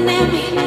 looking at me.